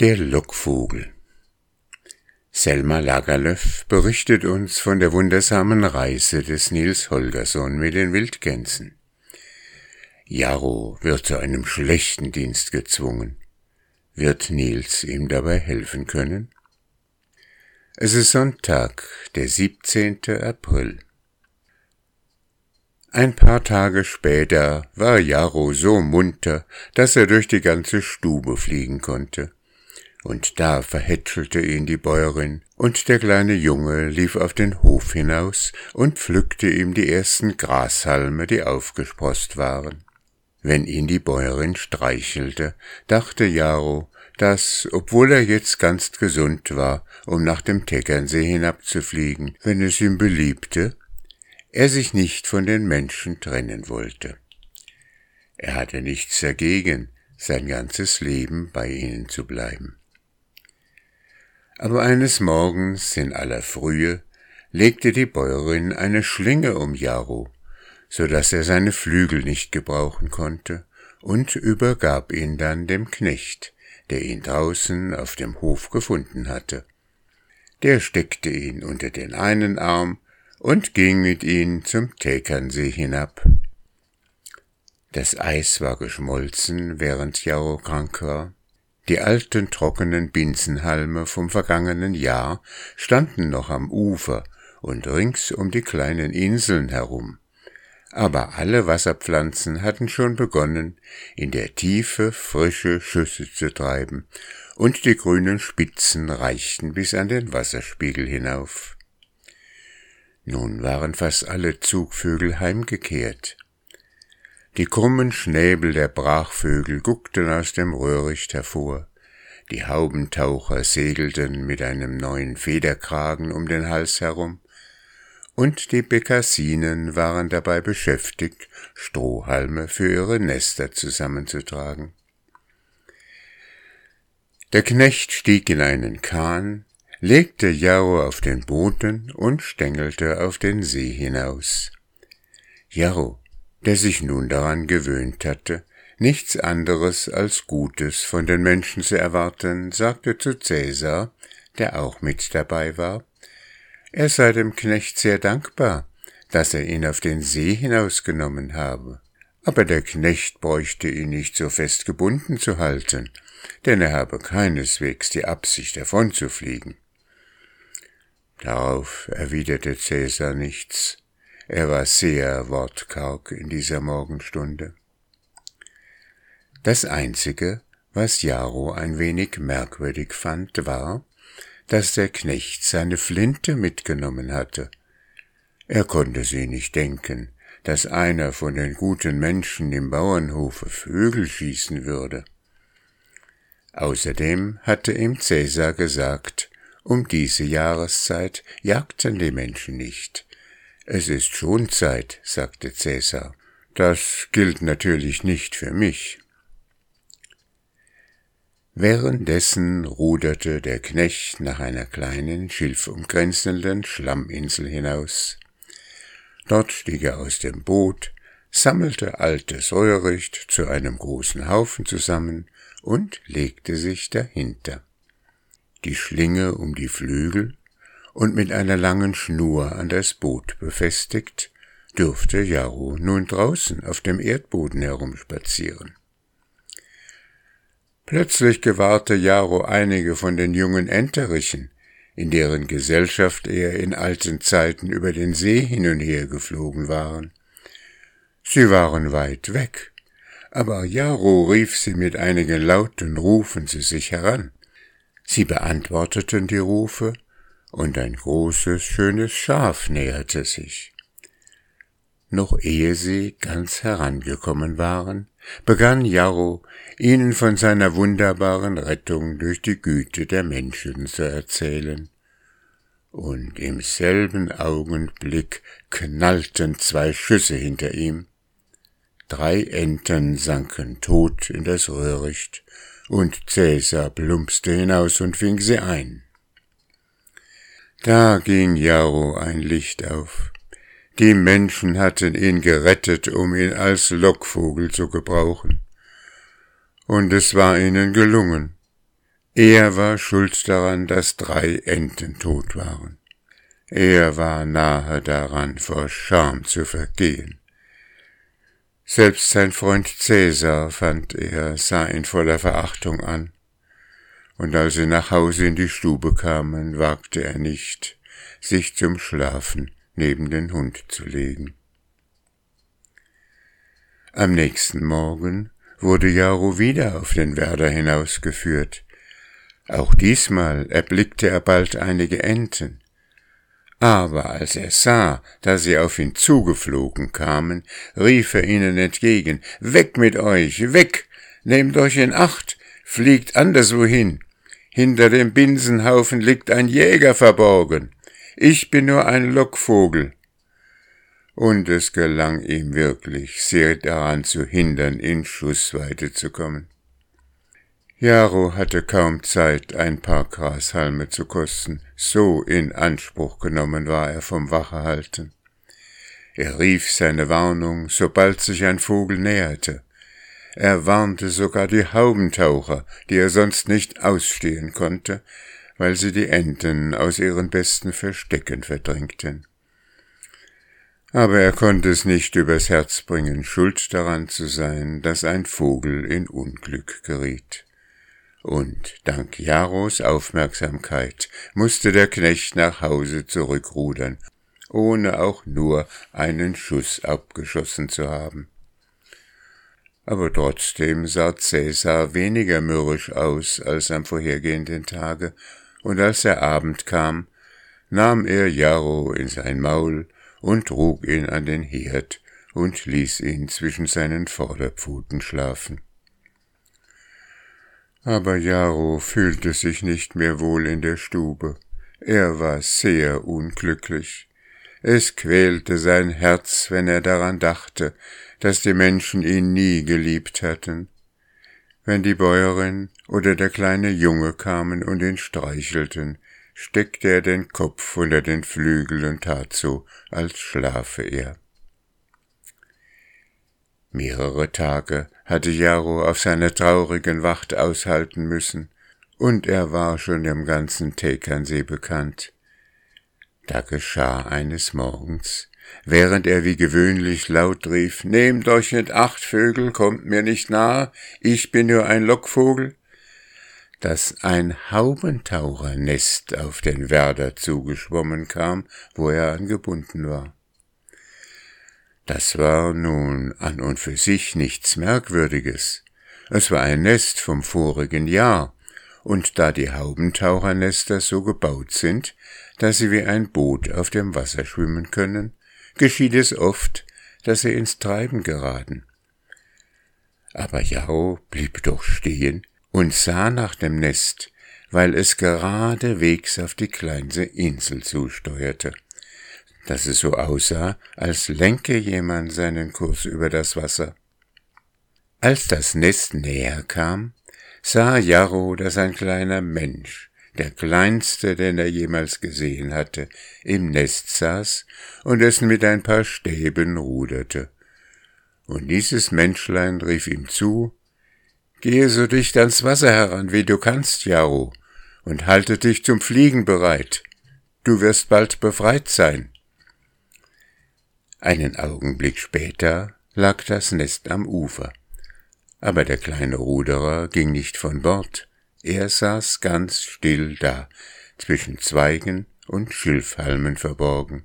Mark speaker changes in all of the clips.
Speaker 1: Der Lockvogel Selma Lagerlöf berichtet uns von der wundersamen Reise des Nils Holgersson mit den Wildgänsen. Jarro wird zu einem schlechten Dienst gezwungen. Wird Nils ihm dabei helfen können? Es ist Sonntag, der 17. April. Ein paar Tage später war Jarro so munter, dass er durch die ganze Stube fliegen konnte und da verhätschelte ihn die Bäuerin, und der kleine Junge lief auf den Hof hinaus und pflückte ihm die ersten Grashalme, die aufgesproßt waren. Wenn ihn die Bäuerin streichelte, dachte Jaro, dass, obwohl er jetzt ganz gesund war, um nach dem Teggernsee hinabzufliegen, wenn es ihm beliebte, er sich nicht von den Menschen trennen wollte. Er hatte nichts dagegen, sein ganzes Leben bei ihnen zu bleiben. Aber eines Morgens in aller Frühe legte die Bäuerin eine Schlinge um Jaro, so dass er seine Flügel nicht gebrauchen konnte, und übergab ihn dann dem Knecht, der ihn draußen auf dem Hof gefunden hatte. Der steckte ihn unter den einen Arm und ging mit ihm zum Tekernsee hinab. Das Eis war geschmolzen, während Jaro krank war, die alten trockenen Binsenhalme vom vergangenen Jahr standen noch am Ufer und rings um die kleinen Inseln herum. Aber alle Wasserpflanzen hatten schon begonnen, in der Tiefe frische Schüsse zu treiben, und die grünen Spitzen reichten bis an den Wasserspiegel hinauf. Nun waren fast alle Zugvögel heimgekehrt. Die krummen Schnäbel der Brachvögel guckten aus dem Röhricht hervor, die Haubentaucher segelten mit einem neuen Federkragen um den Hals herum, und die Bekassinen waren dabei beschäftigt, Strohhalme für ihre Nester zusammenzutragen. Der Knecht stieg in einen Kahn, legte Jarro auf den Boden und stängelte auf den See hinaus. Jarro, der sich nun daran gewöhnt hatte, nichts anderes als Gutes von den Menschen zu erwarten, sagte zu Cäsar, der auch mit dabei war, er sei dem Knecht sehr dankbar, dass er ihn auf den See hinausgenommen habe. Aber der Knecht bräuchte ihn nicht so fest gebunden zu halten, denn er habe keineswegs die Absicht davonzufliegen. Darauf erwiderte Cäsar nichts, er war sehr wortkarg in dieser Morgenstunde. Das Einzige, was Jaro ein wenig merkwürdig fand, war, dass der Knecht seine Flinte mitgenommen hatte. Er konnte sie nicht denken, dass einer von den guten Menschen im Bauernhofe Vögel schießen würde. Außerdem hatte ihm Cäsar gesagt, um diese Jahreszeit jagten die Menschen nicht, es ist schon Zeit, sagte Cäsar. Das gilt natürlich nicht für mich. Währenddessen ruderte der Knecht nach einer kleinen, schilfumgrenzenden Schlamminsel hinaus. Dort stieg er aus dem Boot, sammelte altes Röhricht zu einem großen Haufen zusammen und legte sich dahinter. Die Schlinge um die Flügel und mit einer langen Schnur an das Boot befestigt, dürfte Jarro nun draußen auf dem Erdboden herumspazieren. Plötzlich gewahrte Jarro einige von den jungen Enterichen, in deren Gesellschaft er in alten Zeiten über den See hin und her geflogen waren. Sie waren weit weg, aber Jarro rief sie mit einigen lauten Rufen zu sich heran. Sie beantworteten die Rufe und ein großes, schönes Schaf näherte sich. Noch ehe sie ganz herangekommen waren, begann Jarro, ihnen von seiner wunderbaren Rettung durch die Güte der Menschen zu erzählen. Und im selben Augenblick knallten zwei Schüsse hinter ihm. Drei Enten sanken tot in das Röhricht, und Cäsar plumpste hinaus und fing sie ein. Da ging Jarro ein Licht auf. Die Menschen hatten ihn gerettet, um ihn als Lockvogel zu gebrauchen. Und es war ihnen gelungen. Er war schuld daran, dass drei Enten tot waren. Er war nahe daran, vor Scham zu vergehen. Selbst sein Freund Cäsar, fand er, sah ihn voller Verachtung an, und als sie nach Hause in die Stube kamen, wagte er nicht, sich zum Schlafen neben den Hund zu legen. Am nächsten Morgen wurde Jaro wieder auf den Werder hinausgeführt. Auch diesmal erblickte er bald einige Enten. Aber als er sah, dass sie auf ihn zugeflogen kamen, rief er ihnen entgegen, Weg mit euch, weg! Nehmt euch in Acht, fliegt anderswohin. Hinter dem Binsenhaufen liegt ein Jäger verborgen. Ich bin nur ein Lockvogel und es gelang ihm wirklich, sie daran zu hindern, in Schussweite zu kommen. Jaro hatte kaum Zeit, ein paar Grashalme zu kosten, so in Anspruch genommen war er vom Wachehalten. Er rief seine Warnung, sobald sich ein Vogel näherte. Er warnte sogar die Haubentaucher, die er sonst nicht ausstehen konnte, weil sie die Enten aus ihren besten Verstecken verdrängten aber er konnte es nicht übers Herz bringen, schuld daran zu sein, dass ein Vogel in Unglück geriet. Und dank Jaros Aufmerksamkeit musste der Knecht nach Hause zurückrudern, ohne auch nur einen Schuss abgeschossen zu haben. Aber trotzdem sah Cäsar weniger mürrisch aus als am vorhergehenden Tage, und als der Abend kam, nahm er Jaro in sein Maul und trug ihn an den Herd und ließ ihn zwischen seinen Vorderpfoten schlafen. Aber Jaro fühlte sich nicht mehr wohl in der Stube. Er war sehr unglücklich. Es quälte sein Herz, wenn er daran dachte, dass die Menschen ihn nie geliebt hatten. Wenn die Bäuerin oder der kleine Junge kamen und ihn streichelten, steckte er den Kopf unter den Flügel und tat so, als schlafe er. Mehrere Tage hatte Jaro auf seiner traurigen Wacht aushalten müssen, und er war schon im ganzen Tekernsee bekannt. Da geschah eines Morgens, während er wie gewöhnlich laut rief, Nehmt euch nicht acht, Vögel, kommt mir nicht nahe, ich bin nur ein Lockvogel, dass ein Haubentauchernest auf den Werder zugeschwommen kam, wo er angebunden war. Das war nun an und für sich nichts Merkwürdiges. Es war ein Nest vom vorigen Jahr, und da die Haubentauchernester so gebaut sind, dass sie wie ein Boot auf dem Wasser schwimmen können, geschieht es oft, dass sie ins Treiben geraten. Aber Jao blieb doch stehen und sah nach dem Nest, weil es geradewegs auf die kleinste Insel zusteuerte, dass es so aussah, als lenke jemand seinen Kurs über das Wasser. Als das Nest näher kam, sah Jarro, dass ein kleiner Mensch, der kleinste, den er jemals gesehen hatte, im Nest saß und es mit ein paar Stäben ruderte. Und dieses Menschlein rief ihm zu, Gehe so dicht ans Wasser heran, wie du kannst, Jaro, und halte dich zum Fliegen bereit. Du wirst bald befreit sein. Einen Augenblick später lag das Nest am Ufer. Aber der kleine Ruderer ging nicht von Bord. Er saß ganz still da, zwischen Zweigen und Schilfhalmen verborgen.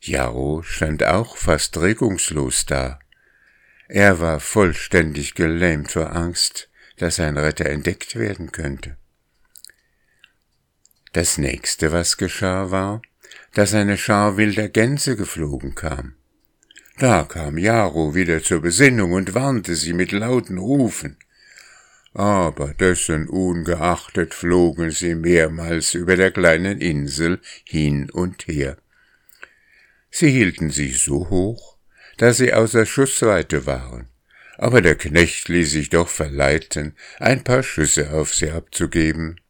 Speaker 1: Jaro stand auch fast regungslos da, er war vollständig gelähmt vor Angst, dass sein Retter entdeckt werden könnte. Das nächste, was geschah, war, dass eine Schar wilder Gänse geflogen kam. Da kam Jaro wieder zur Besinnung und warnte sie mit lauten Rufen. Aber dessen ungeachtet flogen sie mehrmals über der kleinen Insel hin und her. Sie hielten sich so hoch, da sie außer Schussweite waren. Aber der Knecht ließ sich doch verleiten, ein paar Schüsse auf sie abzugeben.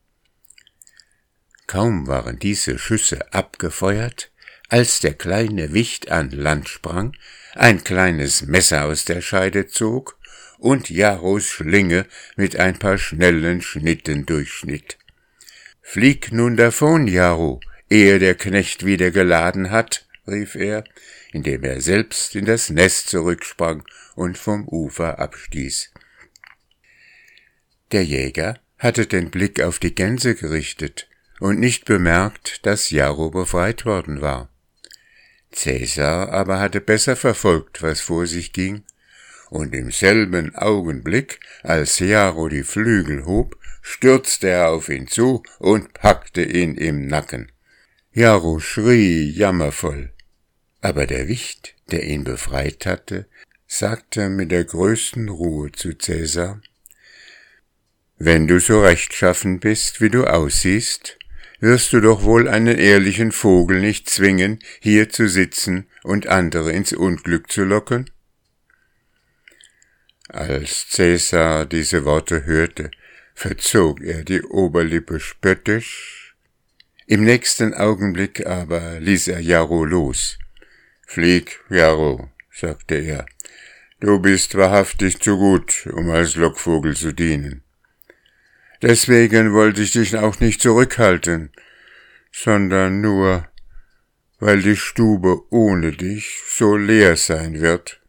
Speaker 1: Kaum waren diese Schüsse abgefeuert, als der kleine Wicht an Land sprang, ein kleines Messer aus der Scheide zog und Jaros Schlinge mit ein paar schnellen Schnitten durchschnitt. Flieg nun davon, Jaro, ehe der Knecht wieder geladen hat, rief er, indem er selbst in das Nest zurücksprang und vom Ufer abstieß. Der Jäger hatte den Blick auf die Gänse gerichtet und nicht bemerkt, dass Jaro befreit worden war. Cäsar aber hatte besser verfolgt, was vor sich ging, und im selben Augenblick, als Jaro die Flügel hob, stürzte er auf ihn zu und packte ihn im Nacken. Jaro schrie jammervoll, aber der Wicht, der ihn befreit hatte, sagte mit der größten Ruhe zu Cäsar, wenn du so rechtschaffen bist, wie du aussiehst, wirst du doch wohl einen ehrlichen Vogel nicht zwingen, hier zu sitzen und andere ins Unglück zu locken? Als Cäsar diese Worte hörte, verzog er die Oberlippe spöttisch. Im nächsten Augenblick aber ließ er Jarro los. Flieg, Jarro, sagte er, du bist wahrhaftig zu gut, um als Lockvogel zu dienen. Deswegen wollte ich dich auch nicht zurückhalten, sondern nur, weil die Stube ohne dich so leer sein wird.